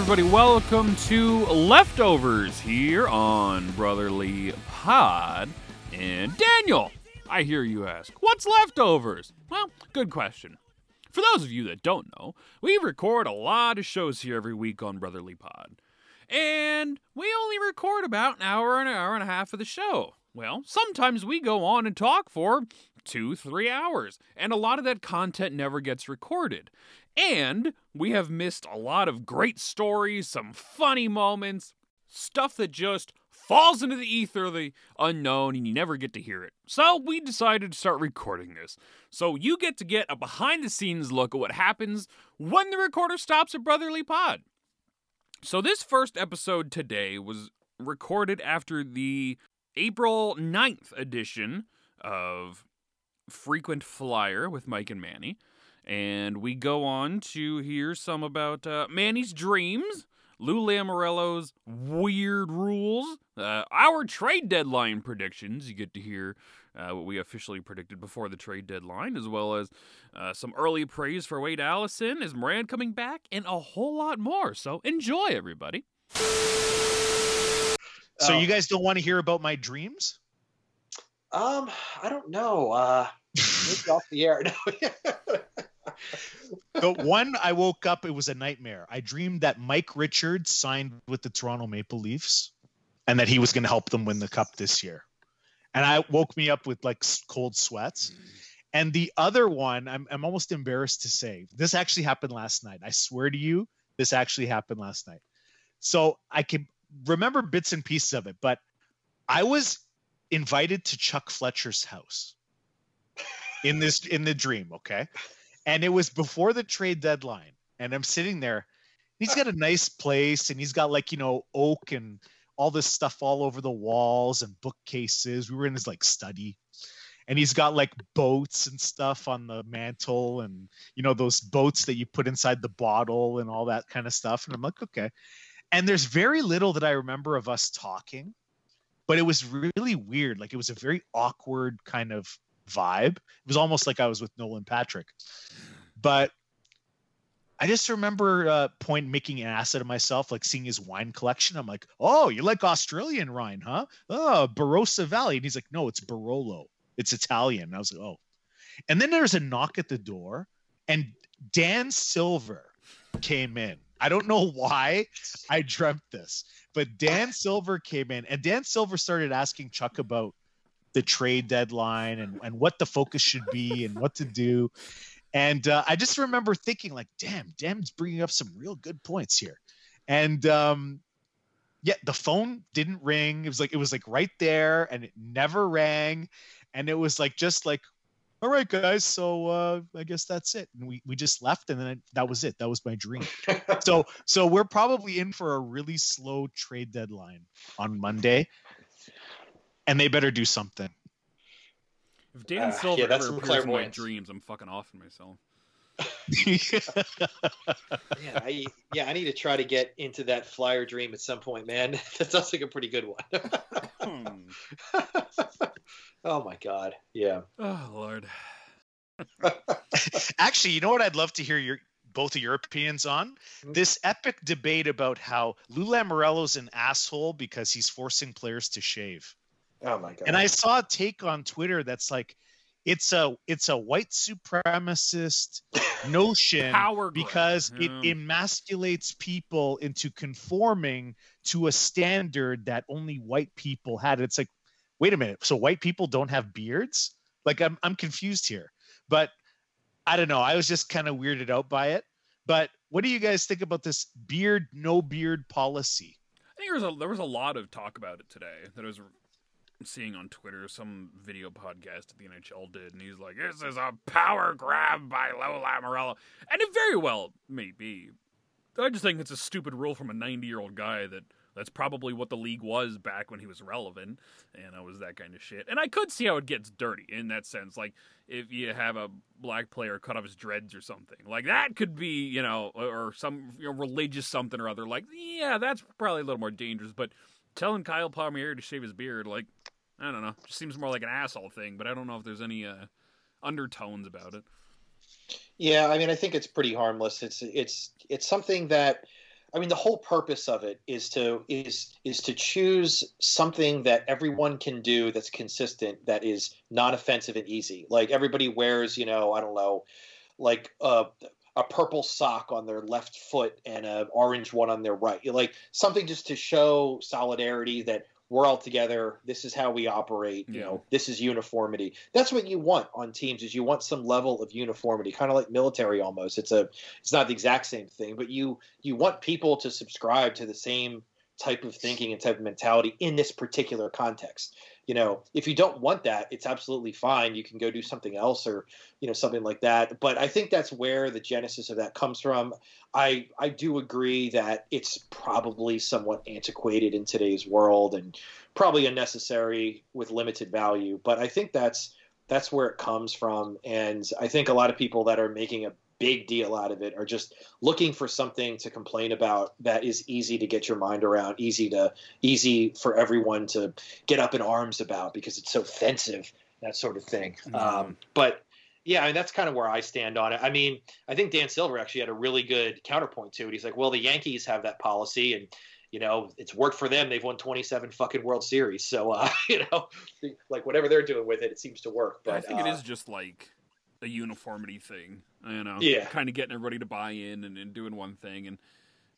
everybody, welcome to Leftovers here on Brotherly Pod. And Daniel, I hear you ask, what's leftovers? Well, good question. For those of you that don't know, we record a lot of shows here every week on Brotherly Pod. And we only record about an hour and an hour and a half of the show. Well, sometimes we go on and talk for two, three hours, and a lot of that content never gets recorded. And we have missed a lot of great stories, some funny moments, stuff that just falls into the ether of the unknown and you never get to hear it. So we decided to start recording this. So you get to get a behind the scenes look at what happens when the recorder stops at Brotherly Pod. So this first episode today was recorded after the April 9th edition of Frequent Flyer with Mike and Manny. And we go on to hear some about uh, Manny's dreams, Lou Lamoriello's weird rules, uh, our trade deadline predictions. You get to hear uh, what we officially predicted before the trade deadline, as well as uh, some early praise for Wade Allison, is Morin coming back, and a whole lot more. So enjoy, everybody. So you guys don't want to hear about my dreams? Um, I don't know. Uh, maybe off the air. the one I woke up, it was a nightmare. I dreamed that Mike Richards signed with the Toronto Maple Leafs and that he was going to help them win the cup this year. And I woke me up with like cold sweats. And the other one, I'm, I'm almost embarrassed to say, this actually happened last night. I swear to you, this actually happened last night. So I can remember bits and pieces of it, but I was invited to Chuck Fletcher's house in this in the dream, okay? And it was before the trade deadline. And I'm sitting there. He's got a nice place and he's got like, you know, oak and all this stuff all over the walls and bookcases. We were in his like study. And he's got like boats and stuff on the mantle and you know those boats that you put inside the bottle and all that kind of stuff. And I'm like, okay. And there's very little that I remember of us talking, but it was really weird. Like it was a very awkward kind of vibe. It was almost like I was with Nolan Patrick. But I just remember uh, point making an asset of myself, like seeing his wine collection. I'm like, oh, you like Australian wine, huh? Oh, Barossa Valley. And he's like, no, it's Barolo. It's Italian. And I was like, oh. And then there's a knock at the door, and Dan Silver came in. I don't know why I dreamt this, but Dan Silver came in, and Dan Silver started asking Chuck about the trade deadline and, and what the focus should be and what to do. And uh, I just remember thinking, like, damn, Dan's bringing up some real good points here. And um, yeah, the phone didn't ring. It was like it was like right there, and it never rang. And it was like just like, all right, guys. So uh, I guess that's it. And we we just left, and then it, that was it. That was my dream. so so we're probably in for a really slow trade deadline on Monday and they better do something. If Dan uh, Silver yeah, that's ever appears in my dreams, I'm fucking offing myself. yeah, I, yeah, I need to try to get into that flyer dream at some point, man. that sounds like a pretty good one. hmm. oh my god, yeah. Oh lord. Actually, you know what? I'd love to hear your both of your opinions on mm-hmm. this epic debate about how Lou Lamoriello's an asshole because he's forcing players to shave. Oh my god! And I saw a take on Twitter that's like, it's a it's a white supremacist notion Power because it hmm. emasculates people into conforming to a standard that only white people had. It's like, wait a minute, so white people don't have beards? Like I'm I'm confused here. But I don't know. I was just kind of weirded out by it. But what do you guys think about this beard no beard policy? I think there was a there was a lot of talk about it today. That was seeing on Twitter some video podcast that the NHL did, and he's like, "This is a power grab by Lou Lamoriello," and it very well may be. I just think it's a stupid rule from a 90 year old guy that that's probably what the league was back when he was relevant, and it was that kind of shit. And I could see how it gets dirty in that sense, like if you have a black player cut off his dreads or something, like that could be, you know, or some you know, religious something or other. Like, yeah, that's probably a little more dangerous, but telling Kyle Palmieri to shave his beard, like, I don't know. Just seems more like an asshole thing, but I don't know if there's any uh, undertones about it. Yeah, I mean, I think it's pretty harmless. It's it's it's something that I mean, the whole purpose of it is to is is to choose something that everyone can do that's consistent, that is non-offensive and easy. Like everybody wears, you know, I don't know, like a a purple sock on their left foot and an orange one on their right. Like something just to show solidarity that we're all together. This is how we operate. You know, this is uniformity. That's what you want on teams. Is you want some level of uniformity, kind of like military almost. It's a, it's not the exact same thing, but you you want people to subscribe to the same type of thinking and type of mentality in this particular context. You know, if you don't want that, it's absolutely fine. You can go do something else or you know something like that. But I think that's where the genesis of that comes from. I I do agree that it's probably somewhat antiquated in today's world and probably unnecessary with limited value. But I think that's that's where it comes from, and I think a lot of people that are making a big deal out of it are just looking for something to complain about that is easy to get your mind around, easy to easy for everyone to get up in arms about because it's so offensive, that sort of thing. Um, but yeah, I mean, that's kind of where I stand on it. I mean, I think Dan Silver actually had a really good counterpoint to it. He's like, well, the Yankees have that policy and you know, it's worked for them. They've won 27 fucking World Series. So, uh, you know, like whatever they're doing with it, it seems to work. But I think uh, it is just like a uniformity thing. You know, Yeah. kind of getting everybody to buy in and, and doing one thing. And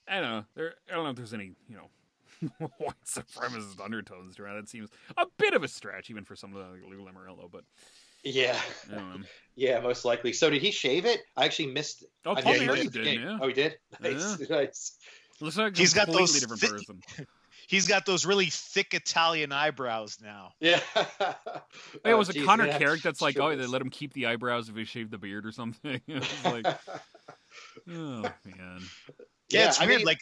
I don't know. There, I don't know if there's any, you know, white supremacist undertones to it. It seems a bit of a stretch, even for someone like Lou Lamoriello. But Yeah, I yeah, most likely. So did he shave it? I actually missed. Oh, I Paul missed he most Mary of the did. Yeah, Oh, he did. Nice, nice. looks like He's got completely those different thi- person. He's got those really thick Italian eyebrows now. Yeah. Hey, Oh, was it geez, Connor yeah. Carrick that's like, oh, they let him keep the eyebrows if he shaved the beard or something? it's like, oh man. Yeah, it's I weird. mean- like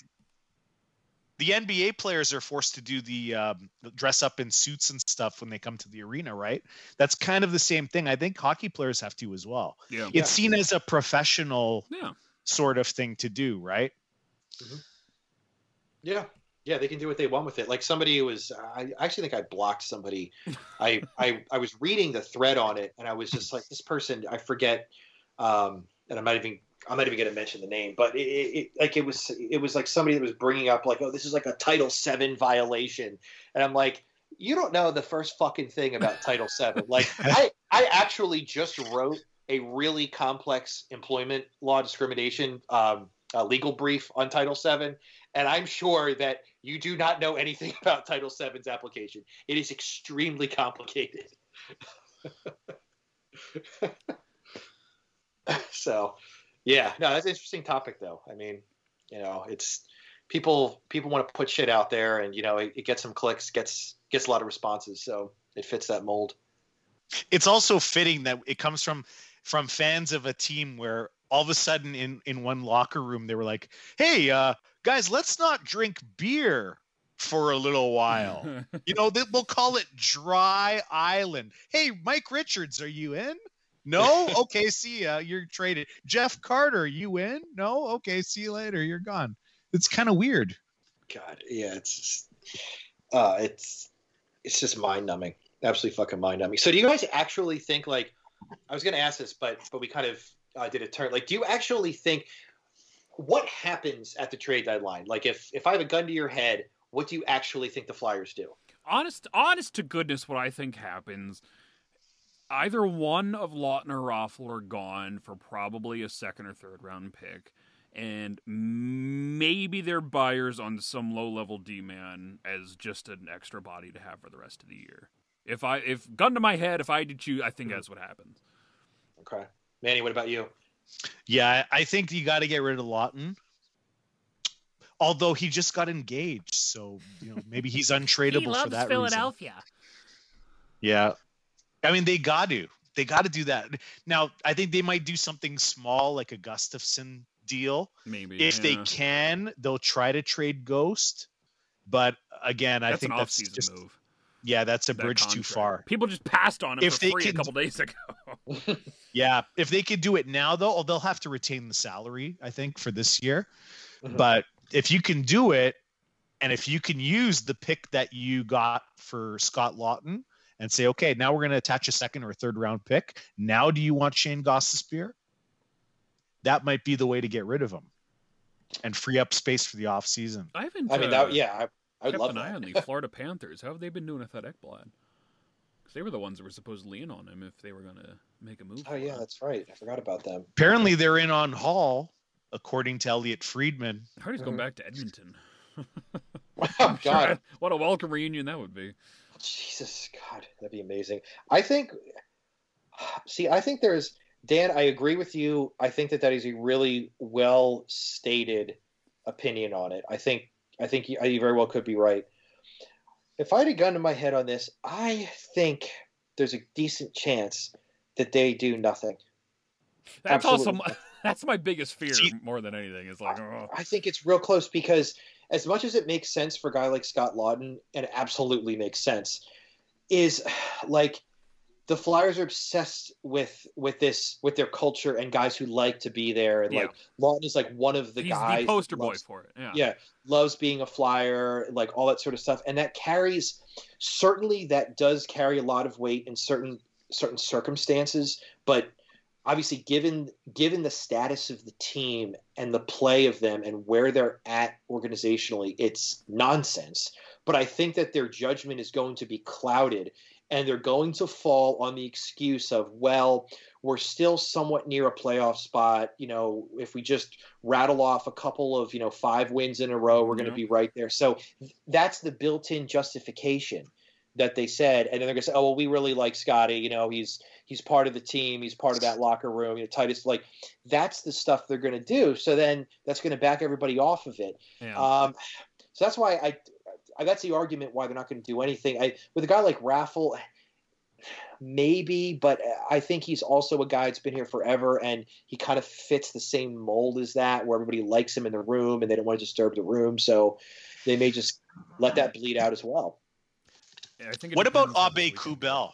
the NBA players are forced to do the um, dress up in suits and stuff when they come to the arena, right? That's kind of the same thing. I think hockey players have to as well. Yeah. It's seen as a professional Yeah. sort of thing to do, right? Yeah. Yeah, they can do what they want with it. Like somebody who was, I actually think I blocked somebody. I, I, I was reading the thread on it, and I was just like, this person, I forget, um, and I'm not even, I'm not even going to mention the name, but it, it, like it was, it was like somebody that was bringing up like, oh, this is like a Title VII violation, and I'm like, you don't know the first fucking thing about Title VII. Like, I, I actually just wrote a really complex employment law discrimination um, uh, legal brief on Title VII, and I'm sure that you do not know anything about Title VII's application. It is extremely complicated. so, yeah, no, that's an interesting topic, though. I mean, you know, it's people people want to put shit out there, and you know, it, it gets some clicks, gets gets a lot of responses, so it fits that mold. It's also fitting that it comes from from fans of a team where all of a sudden in in one locker room they were like, "Hey, uh, guys, let's not drink beer for a little while." You know, they, we'll call it Dry Island. Hey, Mike Richards, are you in? No? Okay, see ya. You're traded. Jeff Carter, you in? No? Okay, see you later. You're gone. It's kind of weird. God, yeah, it's just, uh, it's it's just mind numbing, absolutely fucking mind numbing. So, do you guys actually think like I was going to ask this, but but we kind of uh, did a turn. Like, do you actually think what happens at the trade deadline? Like, if if I have a gun to your head, what do you actually think the Flyers do? honest honest to goodness what I think happens either one of Laughton or Raffl are gone for probably a second or third round pick and maybe they're buyers on some low level D man as just an extra body to have for the rest of the year. If I if gun to my head, if I had to choose, I think that's what happens. Okay, Manny, what about you? Yeah, I I think you got to get rid of Laughton. Although he just got engaged, so you know maybe he's untradeable he for loves that Philadelphia. reason. Yeah, I mean they got to, they got to do that. Now I think they might do something small like a Gustafsson deal. Maybe If they can, they'll try to trade Ghost. But again, I think an that's off-season just move. Yeah, that's a that bridge too far. People just passed on it If for they free a couple days ago. Yeah, if they could do it now though, oh, they'll have to retain the salary, I think, for this year. Mhm. But if you can do it, and if you can use the pick that you got for Scott Laughton and say, okay, now we're going to attach a second or a third round pick. Now, do you want Shayne Gostisbehere? That might be the way to get rid of him. and free up space for the off season. I haven't. I mean, uh, that yeah, I, I would kept love an that. eye on the Florida Panthers. How have they been doing with that Ekblad? Because they were the ones that were supposed to lean on him if they were going to make a move. Oh yeah, him. that's right. I forgot about them. Apparently, they're in on Hall, according to Elliotte Friedman. I heard he's going Mhm. back to Edmonton. Oh God, what a welcome reunion that would be. Jesus, God, that'd be amazing. I think. See, I think there's Dan. I agree with you. I think that that is a really well stated opinion on it. I think. I think you, you very well could be right. If I had a gun to my head on this, I think there's a decent chance that they do nothing. That's Absolutely. also my, that's my biggest fear See- more than anything. It's like, oh, I think it's real close because as much as it makes sense for a guy like Scott Laughton, and it absolutely makes sense, is like the Flyers are obsessed with with this with their culture and guys who like to be there, and Yeah. like Laughton is like one of the he's guys the poster that boy for it. Yeah. yeah, loves being a flyer, like all that sort of stuff, and that carries certainly that does carry a lot of weight in certain certain circumstances, but obviously given given the status of the team and the play of them and where they're at organizationally, it's nonsense. But I think that their judgment is going to be clouded and they're going to fall on the excuse of, well, we're still somewhat near a playoff spot. You know, if we just rattle off a couple of, you know, five wins in a row, we're going to be right there. So that's the built in justification that they said. And then they're going to say, oh, well, we really like Scotty. You know, he's he's part of the team. He's part of that locker room. You know, Titus, like that's the stuff they're going to do. So then that's going to back everybody off of it. Yeah. Um, so that's why I, I that's the argument why they're not going to do anything. I with a guy like Raffl, maybe, but I think he's also a guy that's been here forever, and he kind of fits the same mold as that, where everybody likes him in the room and they don't want to disturb the room, so they may just let that bleed out as well. I think. What about Abe. Kubel?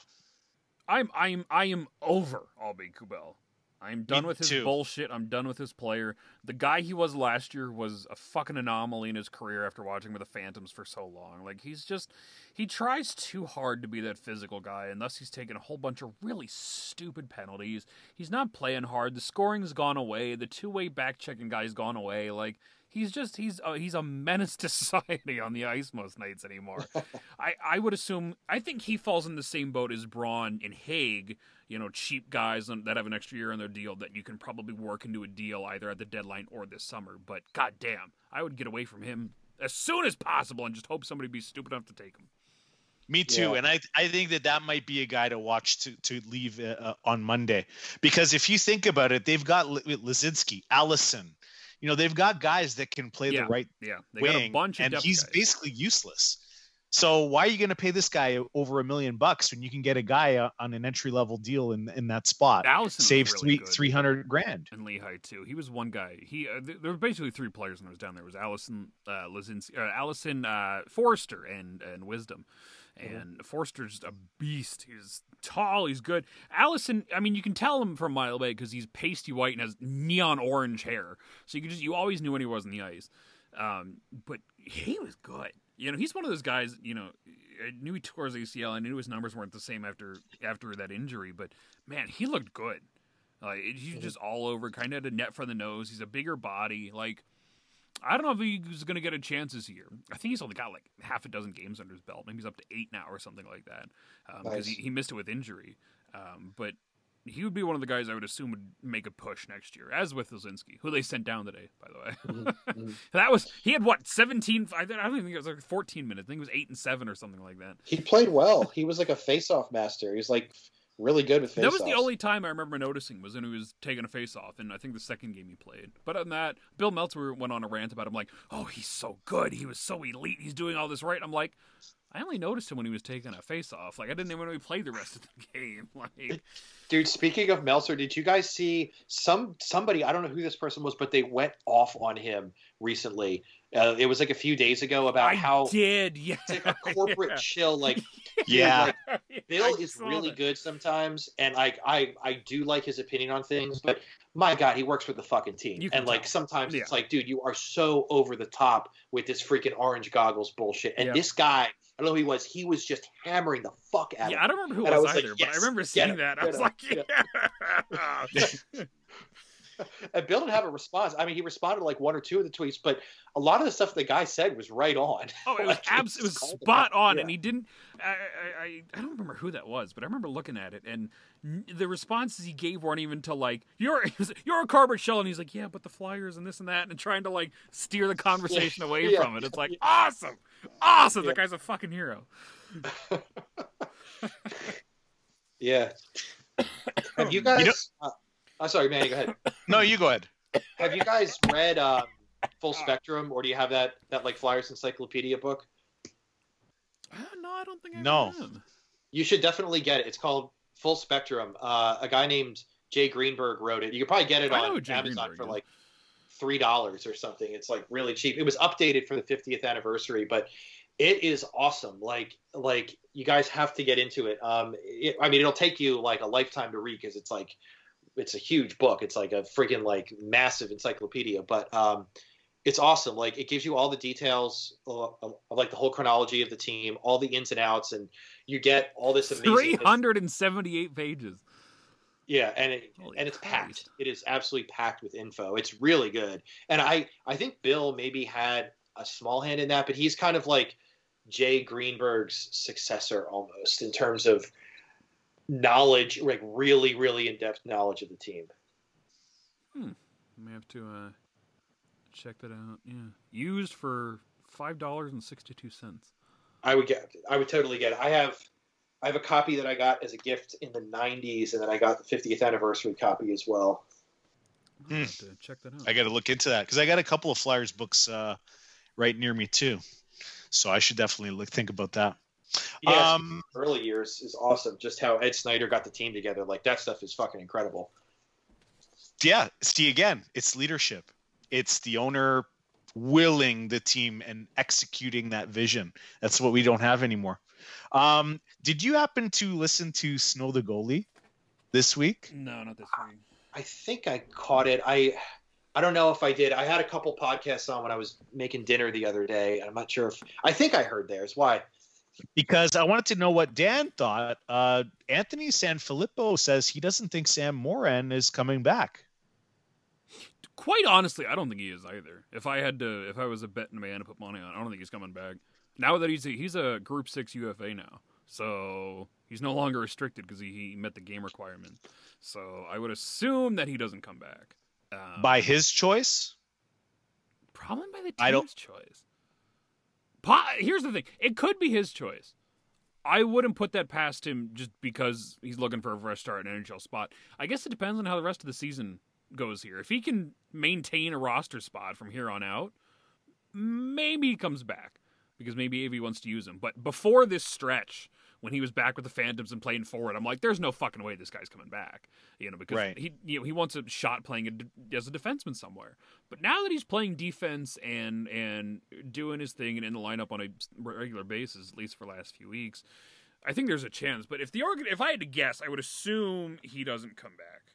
I'm I'm I am over Aubé-Kubel. I'm done Me with his too. bullshit. I'm done with his player. The guy he was last year was a fucking anomaly in his career after watching with the Phantoms for so long. Like he's just he tries too hard to be that physical guy, and thus he's taken a whole bunch of really stupid penalties. He's not playing hard. The scoring's gone away. The two way back checking guy's gone away. Like he's just he's uh, he's a menace to society on the ice most nights anymore. I, I would assume I think he falls in the same boat as Braun and Hägg, you know, cheap guys that have an extra year on their deal that you can probably work into a deal either at the deadline or this summer. But goddamn, I would get away from him as soon as possible and just hope somebody be stupid enough to take him. Me too, Yeah. and I I think that that might be a guy to watch to to leave uh, uh, on Monday, because if you think about it, they've got L- Laczynski, Allison, you know, they've got guys that can play Yeah, the right Yeah, they got a wing, bunch of and he's guys. basically useless. So why are you going to pay this guy over a million bucks when you can get a guy uh, on an entry level deal in in that spot, Allison was save really three three hundred grand? and Lehigh too. He was one guy. He uh, th- there were basically three players when I was down there. It was Allison, uh, Laczynski, uh, Allison uh, Foerster, and and Wisdom. And Foerster's a beast. He's tall. He's good. Allison, I mean, you can tell him from a mile away because he's pasty white and has neon orange hair. So you could just you always knew when he was in the ice. Um, but he was good. You know, he's one of those guys. You know, I knew he tore his ACL. I knew his numbers weren't the same after after that injury. But man, he looked good. Like he's just all over, kind of had a net for the nose. He's a bigger body. Like I don't know if he's going to get a chance this year. I think he's only got like half a dozen games under his belt. Maybe he's up to eight now or something like that because Nice. he, he missed it with injury. Um, but he would be one of the guys I would assume would make a push next year, as with Ozinski, who they sent down today, by the way. mhm. that was he had what seventeen? I don't even think it was like fourteen minutes. I think it was eight and seven or something like that. He played well. He was like a face-off master. He was like really good with face-offs. That was the only time I remember noticing was when he was taking a face off, and I think the second game he played. But than that, Bill Meltzer went on a rant about him, like, "Oh, he's so good. He was so elite. He's doing all this right." I'm like, I only noticed him when he was taking a face off. Like, I didn't even know he played the rest of the game. Like, Dude, speaking of Meltzer, did you guys see some somebody? I don't know who this person was, but they went off on him recently. Uh, it was like a few days ago about I how did, yeah. it's like a corporate chill. Like Yeah, like, Bill is really good sometimes, and like I I do like his opinion on things, but my God, he works for the fucking team, and like tell. sometimes it's like, dude, you are so over the top with this freaking orange goggles bullshit. And Yeah. this guy, I don't know who he was, he was just hammering the fuck out Yeah, of I don't remember who And it I was, was like, either, but I remember seeing him, that. I was him, like, yeah. And Bill didn't have a response. I mean, he responded to like one or two of the tweets, but a lot of the stuff the guy said was right on. Oh, it was Like, abs- it was spot on, Yeah. and he didn't. I, I I I don't remember who that was, but I remember looking at it, and the responses he gave weren't even to like you're you're a cardboard shell, and he's like, yeah, but the Flyers and this and that, and trying to like steer the conversation away Yeah. from it. It's like awesome, awesome. Yeah. That guy's a fucking hero. Yeah. Have you guys? You know- uh, I'm sorry, man. Go ahead. No, you go ahead. Have you guys read um, Full Spectrum, or do you have that that like Flyers Encyclopedia book? Uh, no, I don't think I have. No. have. You should definitely get it. It's called Full Spectrum. Uh, a guy named Jay Greenberg wrote it. You could probably get it I on Amazon Greenberg for is. like three dollars or something. It's like really cheap. It was updated for the 50th anniversary, but it is awesome. Like like you guys have to get into it. Um, it, I mean, it'll take you like a lifetime to read because it's like it's a huge book. It's like a freaking like massive encyclopedia, but um, it's awesome. Like it gives you all the details of, of like the whole chronology of the team, all the ins and outs, and you get all this amazing. Three hundred and seventy-eight pages. Yeah, and it, Holy and it's Christ. packed. It is absolutely packed with info. It's really good. And I I think Bill maybe had a small hand in that, but he's kind of like Jay Greenberg's successor almost in terms of knowledge, like really really in depth knowledge of the team. Hmm. I may have to uh, check that out. Yeah, used for five dollars and sixty-two cents. I would get I would totally get it. I have I have a copy that I got as a gift in the 90s and then I got the 50th anniversary copy as well. I'll to check that out. I got to look into that because I got a couple of Flyers books uh, right near me too. So I should definitely look think about that. Yeah, Um, early years is awesome. Just how Ed Snider got the team together, like that stuff is fucking incredible. yeah, see again, it's leadership. It's the owner willing the team and executing that vision. That's what we don't have anymore. Um, did you happen to listen to Snow the goalie this week? no, not this week. I think I caught it. I I don't know if I did. I had a couple podcasts on when I was making dinner the other day. I'm not sure if I think I heard theirs. Why? Because I wanted to know what Dan thought. Uh, Anthony Sanfilippo says he doesn't think Sam Morin is coming back. Quite honestly, I don't think he is either. If I had to, if I was a betting man to put money on, I don't think he's coming back. Now that he's a, he's a Group Six UFA now, so he's no longer restricted because he, he met the game requirement. So I would assume that he doesn't come back. Um, By his choice? Probably by the I don't- team's choice. Here's the thing: it could be his choice. I wouldn't put that past him just because he's looking for a fresh start in an NHL spot. I guess it depends on how the rest of the season goes here. If he can maintain a roster spot from here on out, maybe he comes back because maybe AV wants to use him. But before this stretch, when he was back with the Phantoms and playing forward, I'm like, there's no fucking way this guy's coming back. You know, because Right. he you know he wants a shot playing a, as a defenseman somewhere. But now that he's playing defense and and doing his thing and in the lineup on a regular basis, at least for the last few weeks, I think there's a chance. But if the organ, if I had to guess, I would assume he doesn't come back.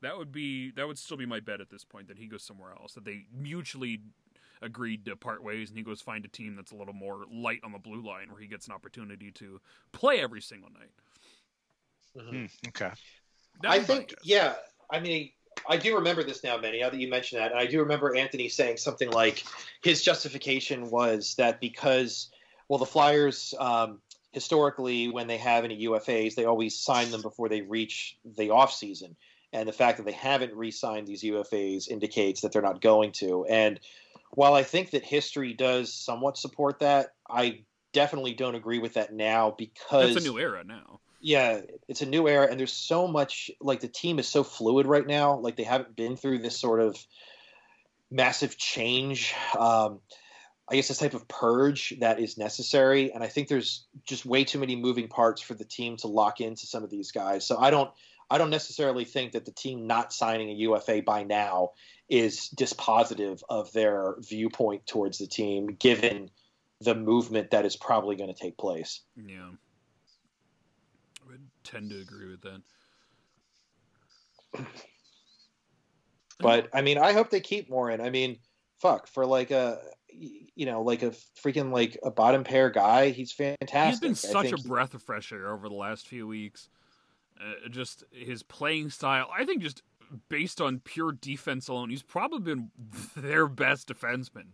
That would be that would still be my bet at this point that he goes somewhere else. That they mutually agreed to part ways, and he goes find a team that's a little more light on the blue line, where he gets an opportunity to play every single night. Hmm, okay. That I would be my think, guess. yeah. I mean, I do remember this now, Manny. Now that you mention that, and I do remember Anthony saying something like his justification was that because, well, the Flyers um, historically, when they have any UFAs, they always sign them before they reach the off season, and the fact that they haven't re-signed these UFAs indicates that they're not going to. And while I think that history does somewhat support that, I definitely don't agree with that now because it's a new era now. yeah, it's a new era, and there's so much like the team is so fluid right now. Like they haven't been through this sort of massive change. Um, I guess this type of purge that is necessary, and I think there's just way too many moving parts for the team to lock into some of these guys. So I don't, I don't necessarily think that the team not signing a UFA by now is dispositive of their viewpoint towards the team, given the movement that is probably going to take place. Yeah. I would tend to agree with that. But I mean, I hope they keep Morin. I mean, fuck for like a you know like a freaking like a bottom pair guy. He's fantastic. He's been such a he- breath of fresh air over the last few weeks. Uh, just his playing style, I think, just based on pure defense alone, he's probably been their best defenseman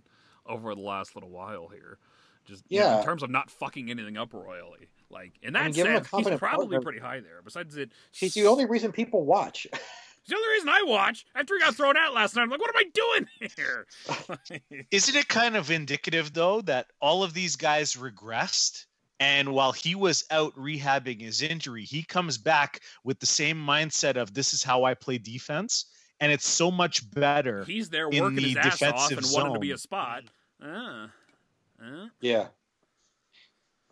over the last little while here. Just you know, Yeah. in terms of not fucking anything up royally. Like in that I mean, give him a sense, he's probably partner. pretty high there. Besides it, He's the only reason people watch. It's the only reason I watch. After he got thrown out last night, I'm like, what am I doing here? Isn't it kind of indicative though that all of these guys regressed? And while he was out rehabbing his injury, he comes back with the same mindset of this is how I play defense. And it's so much better. He's there In working his the ass off defensive and wanting to be a spot. Uh, uh. Yeah.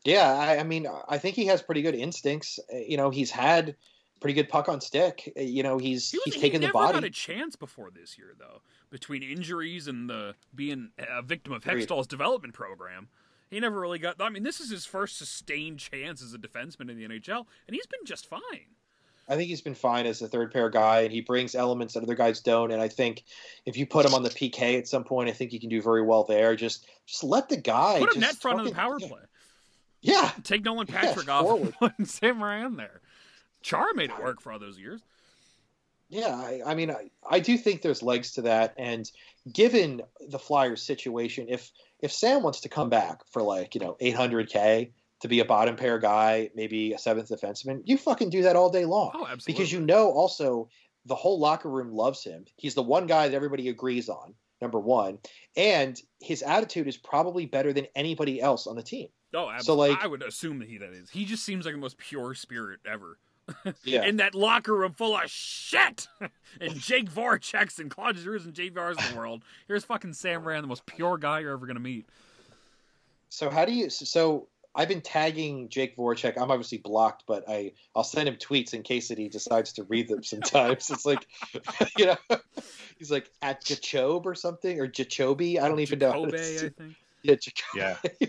Yeah, I, I mean, I think he has pretty good instincts. Uh, You know, he's had pretty good puck on stick. Uh, You know, he's He, was, he's he taken the body. never got body. a chance before this year, though. Between injuries and the being a victim of Agreed. Hextall's development program, he never really got. I mean, this is his first sustained chance as a defenseman in the NHL, and he's been just fine. I think he's been fine as a third pair guy, and he brings elements that other guys don't. And I think if you put him on the PK at some point, I think he can do very well there. Just just let the guy Put a net front on the power yeah. play. Yeah, Take Nolan Yeah, Patrick off and put Sam Morin there. Char made it work for all those years. Yeah, I, I mean, I, I do think there's legs to that, and given the Flyers' situation, if if Sam wants to come back for like you know 800k to be a bottom pair guy, maybe a seventh defenseman, you fucking do that all day long Oh, absolutely. because you know also the whole locker room loves him. He's the one guy that everybody agrees on, number one, and his attitude is probably better than anybody else on the team. Oh, absolutely. So, like- I would assume that he that is. He just seems like the most pure spirit ever. Yeah, In that locker room full of shit, and Jake Voracek's and Claude Giroux's and JVR's in the world. Here's fucking Sam Rand, the most pure guy you're ever gonna meet. So how do you? So I've been tagging Jake Voracek. I'm obviously blocked, but I I'll send him tweets in case that he decides to read them. Sometimes it's like, you know, he's like at Jachobe or something or Jachobe. I don't even know. how Jacobe, say- I think. Yeah, Jacobe. Yeah.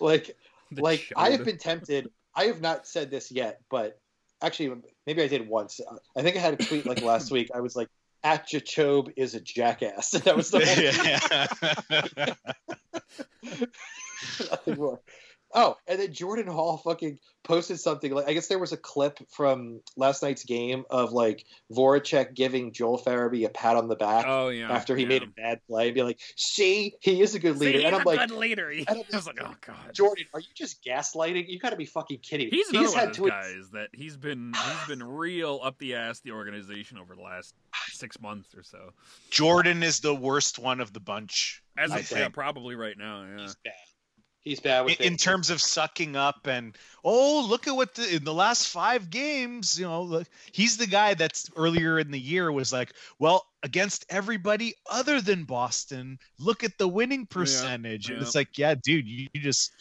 like The like I have been tempted. I have not said this yet, but actually maybe I did once. I think I had a tweet like last week. I was like, at Jachobe is a jackass. that was the whole Nothing more. Oh, and then Jordan Hall fucking posted something like I guess there was a clip from last night's game of like Voracek giving Joel Farabee a pat on the back Oh yeah. after he yeah. made a bad play and be like, "See, he is a good See, leader." he's and I'm a like, good leader. He- I don't- I was like, oh god. "Jordan, are you just gaslighting? You got to be fucking kidding." me." He's another one had of those guys that he's been he's been real up the ass the organization over the last six months or so. Jordan is the worst one of the bunch. As I of yeah, probably right now. Yeah. He's bad. He's bad with in, in terms of sucking up and oh look at what the, in the last five games you know look, he's the guy that's earlier in the year was like well against everybody other than boston look at the winning percentage and yeah. it's like yeah dude you, you just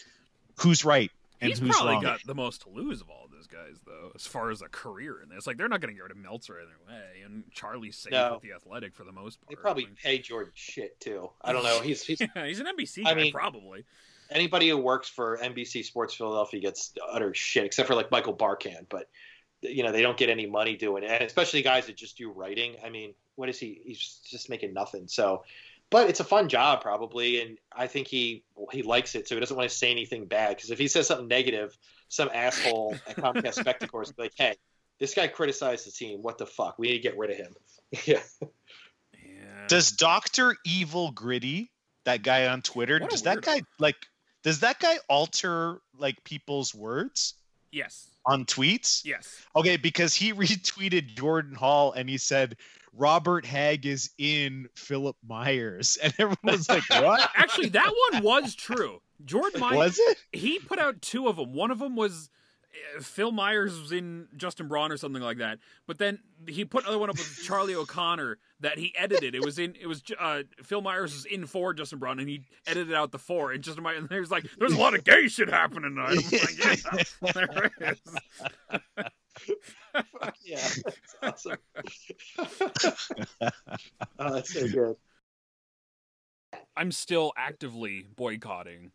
who's right and He's who's probably wrong got the most to lose of all those guys, though, as far as a career in this. Like they're not going to get rid of Meltzer either way, and Charlie's safe No. with the Athletic for the most part. They probably Like, pay Jordan shit too. I don't know. He's, he's yeah, he's an NBC I guy, mean- probably. Anybody who works for NBC Sports Philadelphia gets utter shit, except for like Michael Barkann. But you know they don't get any money doing it, and especially guys that just do writing. I mean, what is he? He's just making nothing. So, but it's a fun job probably, and I think he he likes it, so he doesn't want to say anything bad. Because if he says something negative, some asshole at Comcast Spectacor will be like, "Hey, this guy criticized the team. What the fuck? We need to get rid of him." yeah. Yeah. does dr evil gritty that guy on twitter What a does that weirdo. guy like does that guy alter like people's words yes. on tweets Yes. Okay, because he retweeted Jordan Hall and he said Robert Hägg is in Philippe Myers, and everyone was like, "What Actually, that one was true. Jordan Myers. was it?" he put out two of them. One of them was Phil Myers was in Justin Braun or something like that. But then he put another one up with Charlie O'Connor that he edited. It was in it was uh, Phil Myers was in for Justin Braun and he edited out the four. And Justin Myers and he was like, "There's a lot of gay shit happening tonight." I'm like, yeah, there is. Fuck yeah, that's awesome. oh, that's so good. I'm still actively boycotting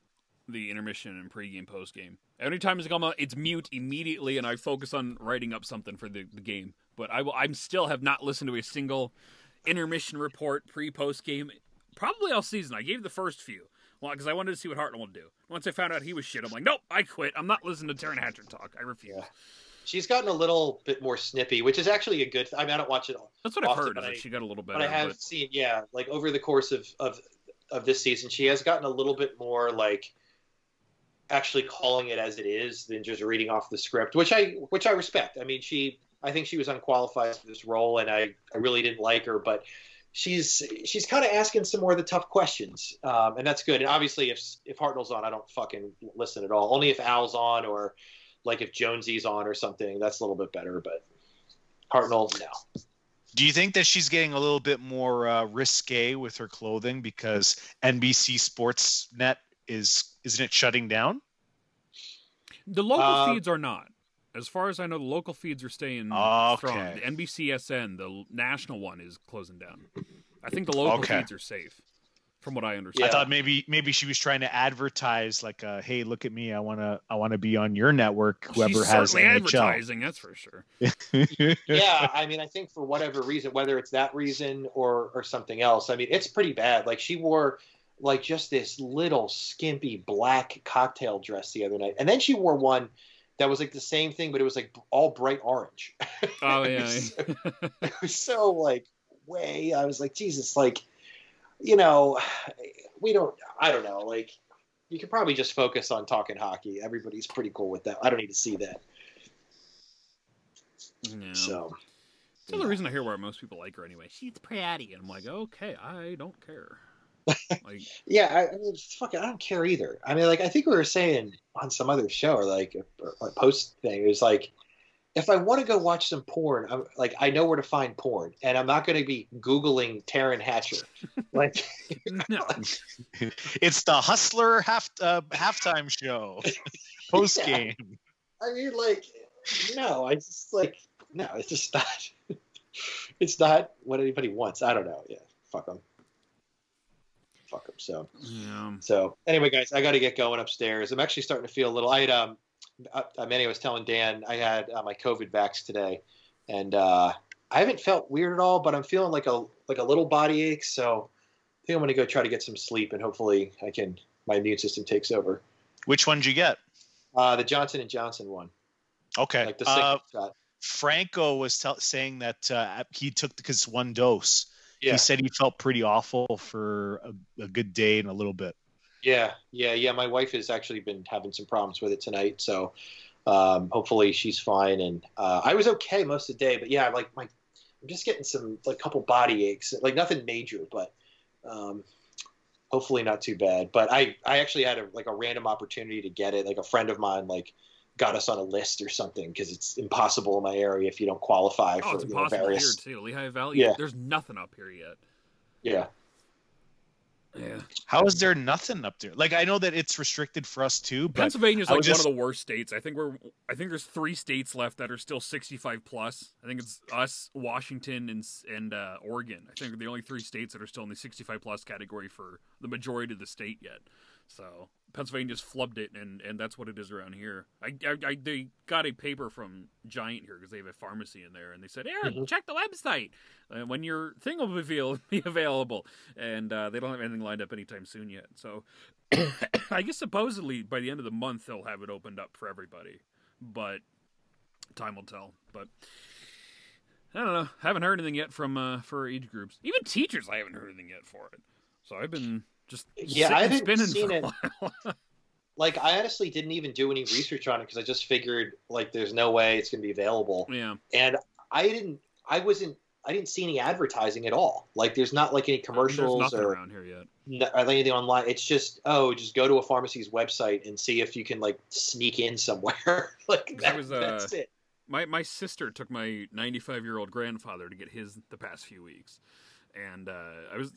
the intermission and pregame postgame. Anytime it's come out, it's mute immediately, and I focus on writing up something for the, the game. But I will. I'm still have not listened to a single intermission report pre post game. probably all season. I gave the first few. Well, because I wanted to see what Hartnell would do. Once I found out he was shit, I'm like, nope, I quit. I'm not listening to Taryn Hatcher talk. I refuse. Yeah. she's gotten a little bit more snippy, which is actually a good. I mean, I don't watch it all, That's what I've heard. but I- she got a little better. but I have but- seen, yeah, like over the course of of of this season, she has gotten a little bit more like actually calling it as it is than just reading off the script, which I which I respect. I mean, she I think she was unqualified for this role, and I I really didn't like her, but she's she's kind of asking some more of the tough questions, um, and that's good. And obviously, if if Hartnell's on, I don't fucking listen at all. Only if Al's on or like if Jonesy's on or something, that's a little bit better. But Hartnell, no. Do you think that she's getting a little bit more uh, risque with her clothing because NBC Sportsnet is isn't it shutting down? The local Uh, feeds are not. As far as I know, the local feeds are staying Okay. strong. The NBCSN, the national one, is closing down. I think the local Okay. feeds are safe, from what I understand. I thought maybe maybe she was trying to advertise like, uh, "Hey, look at me! I wanna I wanna be on your network." Whoever She's has certainly NHL. advertising, that's for sure. yeah, I mean, I think for whatever reason, whether it's that reason or or something else, I mean, it's pretty bad. Like she wore like just this little skimpy black cocktail dress the other night, and then she wore one that was like the same thing, but it was like all bright orange. Oh yeah. so- it was so like way. I was like, Jesus, like you know, we don't. I don't know, like. You could probably just focus on talking hockey. Everybody's pretty cool with that. I don't need to see that. yeah. So, It's the other reason I hear why most people like her anyway. She's pretty, and I'm like, okay, I don't care. like, Yeah, I, I mean, fuck it, I don't care either. I mean, like, I think we were saying on some other show or like a, a post thing, it was like, if I want to go watch some porn, I'm like, I know where to find porn, and I'm not going to be googling Taryn Hatcher. Like, no. it's the Hustler half uh, halftime show post game. I mean, like, no, I just like, no, it's just not. it's not what anybody wants. I don't know. Yeah, fuck them. Fuck them. So. Yeah. So anyway, guys, I got to get going upstairs. I'm actually starting to feel a little. I had um, I, I was telling Dan I had uh, my COVID vax today, and uh, I haven't felt weird at all, but I'm feeling like a like a little body ache. So I think I'm going to go try to get some sleep, and hopefully I can my immune system takes over. Which one did you get? Uh, the Johnson and Johnson one, Okay. like the Uh, shot. Franco was tell saying that uh, he took because one dose. Yeah, He said he felt pretty awful for a, a good day and a little bit. yeah, yeah, yeah. My wife has actually been having some problems with it tonight, so um, hopefully she's fine. And uh, I was okay most of the day, but yeah, like my I'm just getting some like couple body aches, like nothing major, but um, hopefully not too bad. But I I actually had a like a random opportunity to get it. Like a friend of mine like got us on a list or something because it's impossible in my area if you don't qualify Oh, for it's you know, impossible various. here too. Lehigh Valley. Yeah. There's nothing up here yet. Yeah, Yeah. How is there nothing up there? Like I know that it's restricted for us too, but Pennsylvania's like was one of the worst states. I think we're I think there's three states left that are still 65 plus. I think it's us, Washington, and and uh, Oregon. I think we're the only three states that are still in the 65 plus category for the majority of the state yet. So Pennsylvania's flubbed it, and and that's what it is around here. I, I, I they got a paper from Giant here because they have a pharmacy in there, and they said, Aaron, Mhm. check the website uh, when your thing will be available, and uh, they don't have anything lined up anytime soon yet. So I guess supposedly by the end of the month they'll have it opened up for everybody, but time will tell. But I don't know. Haven't heard anything yet from uh, for age groups. Even teachers, I haven't heard anything yet for it. So I've been just Yeah, I haven't spinning seen it. like I honestly didn't even do any research on it because I just figured like there's no way it's going to be available. yeah, and I didn't. I wasn't. I didn't see any advertising at all. Like, there's not like any commercials nothing or, around here yet. n- or anything online. It's just oh, just go to a pharmacy's website and see if you can like sneak in somewhere. like That that, was, uh, that's it. My my sister took my 95 year old grandfather to get his the past few weeks, and uh, I was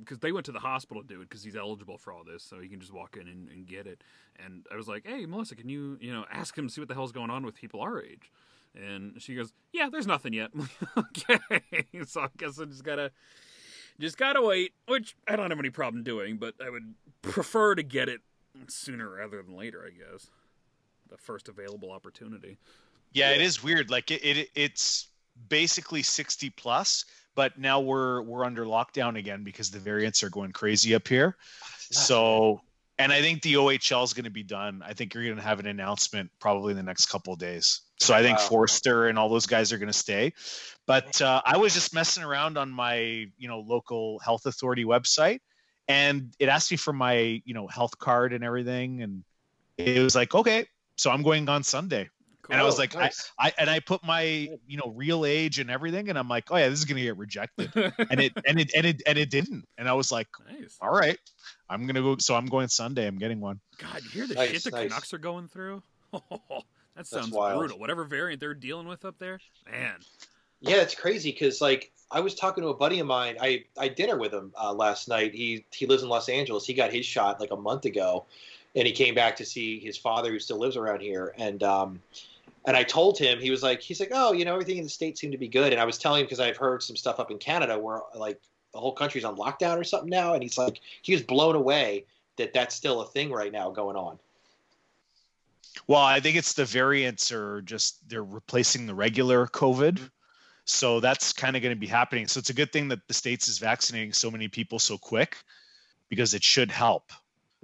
because they went to the hospital to do it because he's eligible for all this, so he can just walk in and, and get it. And I was like, "Hey, Melissa, can you you know ask him see what the hell's going on with people our age?" And she goes, "Yeah, there's nothing yet." Okay, so I guess I just gotta just gotta wait, which I don't have any problem doing, but I would prefer to get it sooner rather than later. I guess the first available opportunity. yeah, it is weird. Like it, it it's basically 60 plus, but now we're we're under lockdown again because the variants are going crazy up here. So and I think the OHL is going to be done. I think you're going to have an announcement probably in the next couple of days. So I think Wow. Foerster and all those guys are going to stay. But uh, I was just messing around on my you know local health authority website, and it asked me for my you know health card and everything, and it was like okay, so I'm going on Sunday. And I was like, nice. I and I put my you know real age and everything, and I'm like, oh yeah, this is gonna get rejected, and it and it and it and it didn't, and I was like, nice. all right, I'm gonna go. So I'm going Sunday. I'm getting one. God, you hear the Nice, shit the nice. Canucks are going through? that sounds brutal. Whatever variant they're dealing with up there, man. Yeah, it's crazy because like I was talking to a buddy of mine. I I dinner with him uh, last night. He he lives in Los Angeles. He got his shot like a month ago, and he came back to see his father who still lives around here. And um, and I told him he was like he's like oh you know everything in the state seemed to be good. And I was telling him because I've heard some stuff up in Canada where like the whole country's on lockdown or something now. And he's like he was blown away that that's still a thing right now going on. Well, I think it's the variants are just they're replacing the regular COVID. So that's kind of going to be happening. So it's a good thing that the states is vaccinating so many people so quick because it should help.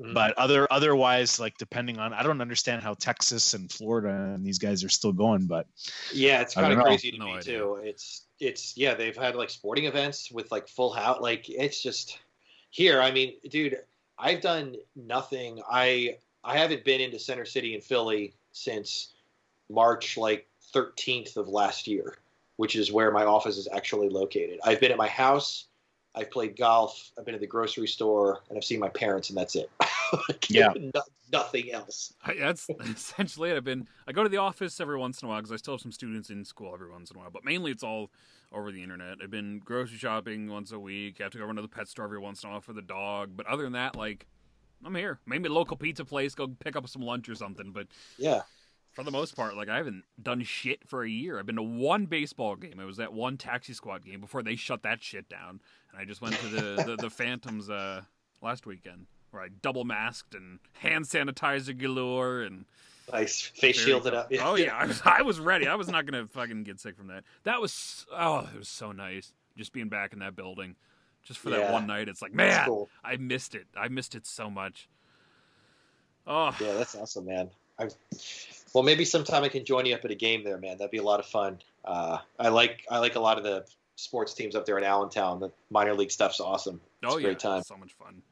Mhm. But other otherwise, like depending on, I don't understand how Texas and Florida and these guys are still going. But Yeah, it's kind of crazy to No me idea. too. It's it's yeah, they've had like sporting events with like full house. Like it's just here. I mean, dude, I've done nothing. I I haven't been into Center City in Philly since March like 13th of last year, which is where my office is actually located. I've been at my house. I've played golf. I've been at the grocery store, and I've seen my parents, and that's it. Like, Yeah. no- nothing else. I, that's essentially it. I've been I go to the office every once in a while because I still have some students in school every once in a while, but mainly it's all over the internet. I've been grocery shopping once a week. I have to go run to the pet store every once in a while for the dog, but other than that, like I'm here. Maybe a local pizza place, go pick up some lunch or something, but Yeah. For the most part, like I haven't done shit for a year. I've been to one baseball game. It was that one taxi squad game before they shut that shit down. And I just went to the the, the Phantoms uh, last weekend where I double masked and hand sanitizer galore and Nice. Face shielded cool. up. Oh yeah, I was, I was ready. I was not gonna fucking get sick from that. That was oh, it was so nice just being back in that building. Just for that one night, it's like man, cool. I missed it. I missed it so much. Oh, Yeah, that's awesome, man. I, well, maybe sometime I can join you up at a game there, man. That'd be a lot of fun. Uh, I like I like a lot of the sports teams up there in Allentown. The minor league stuff's awesome. It's oh a yeah, great time. so much fun.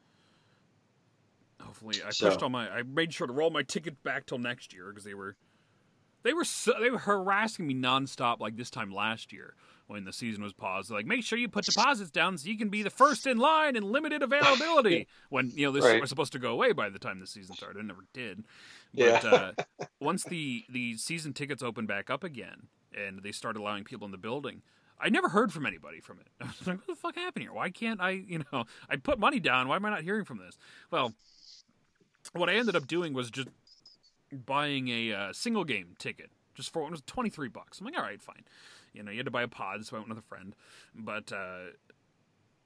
Hopefully, I So- pushed all my. I made sure to roll my ticket back till next year because they were, they were so, they were harassing me nonstop like this time last year when the season was paused. They're like, make sure you put deposits down so you can be the first in line and limited availability. when you know this Right. was supposed to go away by the time the season started, it never did. Yeah. But uh, once the the season tickets opened back up again and they started allowing people in the building. I never heard from anybody from it. I was like, what the fuck happened here? Why can't I, you know, I put money down. Why am I not hearing from this? Well, what I ended up doing was just buying a uh, single game ticket just for it was 23 bucks. I'm like, all right, fine. You know, you had to buy a pod, so I went with a friend. But uh,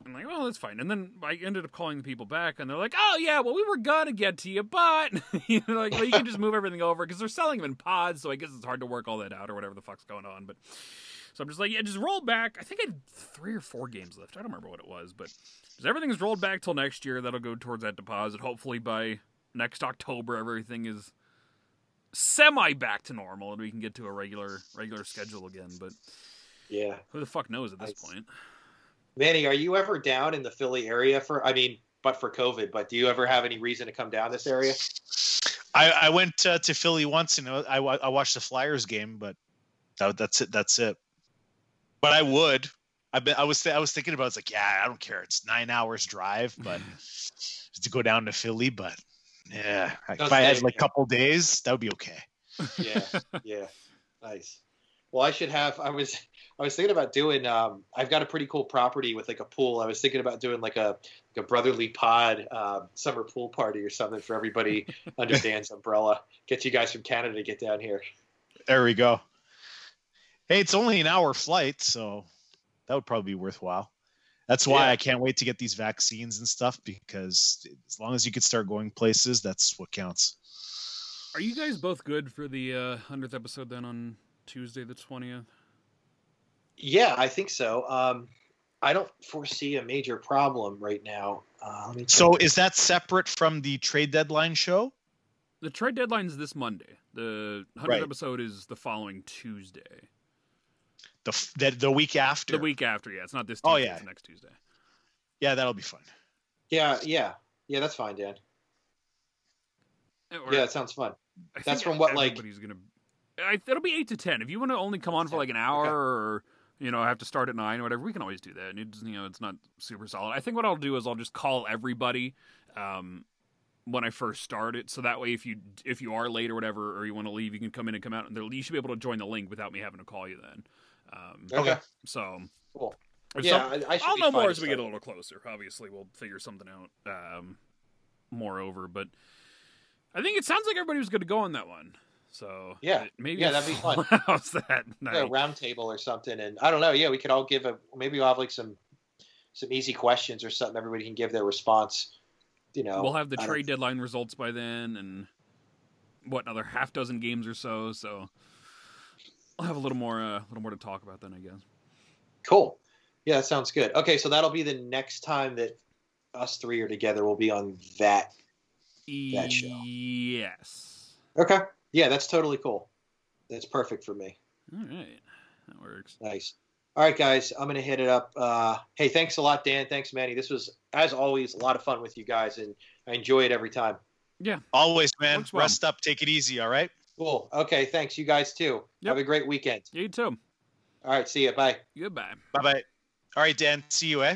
I'm like, well, that's fine. And then I ended up calling the people back, and they're like, oh, yeah, well, we were to get to you, but, you know, like, well, you can just move everything over because they're selling them in pods, so I guess it's hard to work all that out or whatever the fuck's going on. But so I'm just like, yeah, just roll back. I think I had three or four games left. I don't remember what it was, but just everything's rolled back till next year. That'll go towards that deposit. Hopefully by next October, everything is semi back to normal and we can get to a regular regular schedule again. But Yeah, who the fuck knows at this Nice. point? Manny, are you ever down in the Philly area for? I mean, but for COVID. But do you ever have any reason to come down this area? I, I went uh, to Philly once and I, I watched the Flyers game, but that, that's it. That's it. But I would. I've been. I was. Th- I was thinking about. It's like, yeah, I don't care. It's nine hours drive, but to go down to Philly. But yeah, if I had like a couple days, that would be okay. Yeah, yeah, nice. Well, I should have. I was. I was thinking about doing. Um, I've got a pretty cool property with like a pool. I was thinking about doing like a like a brotherly pod um, summer pool party or something for everybody under Dan's umbrella. Get you guys from Canada to get down here. There we go. Hey, it's only an hour flight, so that would probably be worthwhile. That's why Yeah. I can't wait to get these vaccines and stuff because as long as you can start going places, that's what counts. Are you guys both good for the hundredth episode then on Tuesday the twentieth? Yeah, I think so. Um, I don't foresee a major problem right now. Uh, let me So is that separate from the trade deadline show? The trade deadline is this Monday. The 100th Right. episode is the following Tuesday. The f- the, the week after. The week after, yeah. It's not this Tuesday, Oh, yeah. it's next Tuesday. Yeah, that'll be fun. yeah, yeah, yeah. That's fine, Dan. Or- Yeah, that sounds fun. I That's from what, like- everybody's gonna. I, it'll be eight to ten. If you want to only come on for like an hour, Okay. or you know, I have to start at nine or whatever, we can always do that. And it's you know, it's not super solid. I think what I'll do is I'll just call everybody um, when I first start it, so that way if you if you are late or whatever, or you want to leave, you can come in and come out, and there- you should be able to join the link without me having to call you then. Um, Okay. So Cool. Yeah, some- I, I I'll know more as we get a little closer. Obviously, we'll figure something out um, moreover, but I think it sounds like everybody was going to go on that one. So Yeah. maybe Yeah, that'd be fun. How's that? Yeah, night? round table or something, and I don't know. Yeah, we could all give a maybe we'll have like some some easy questions or something. Everybody can give their response. You know, We'll have the I trade deadline results by then, and what another half dozen games or so. So I'll have a little more, uh, a little more to talk about then, I guess. Cool. Yeah, that sounds good. Okay, so that'll be the next time that us three are together. We'll be on that. That show. Yes. Okay. Yeah, that's totally cool. That's perfect for me. All right, that works. Nice. All right, guys, I'm gonna hit it up. Uh, hey, thanks a lot, Dan. Thanks, Manny. This was, as always, a lot of fun with you guys, and I enjoy it every time. Yeah. Always, man. Well. Rest up. Take it easy. All right. Cool. Okay, thanks. You guys too. Yep. Have a great weekend. You too. All right, see you. Bye. Goodbye. Bye bye. All right, Dan. See you, eh?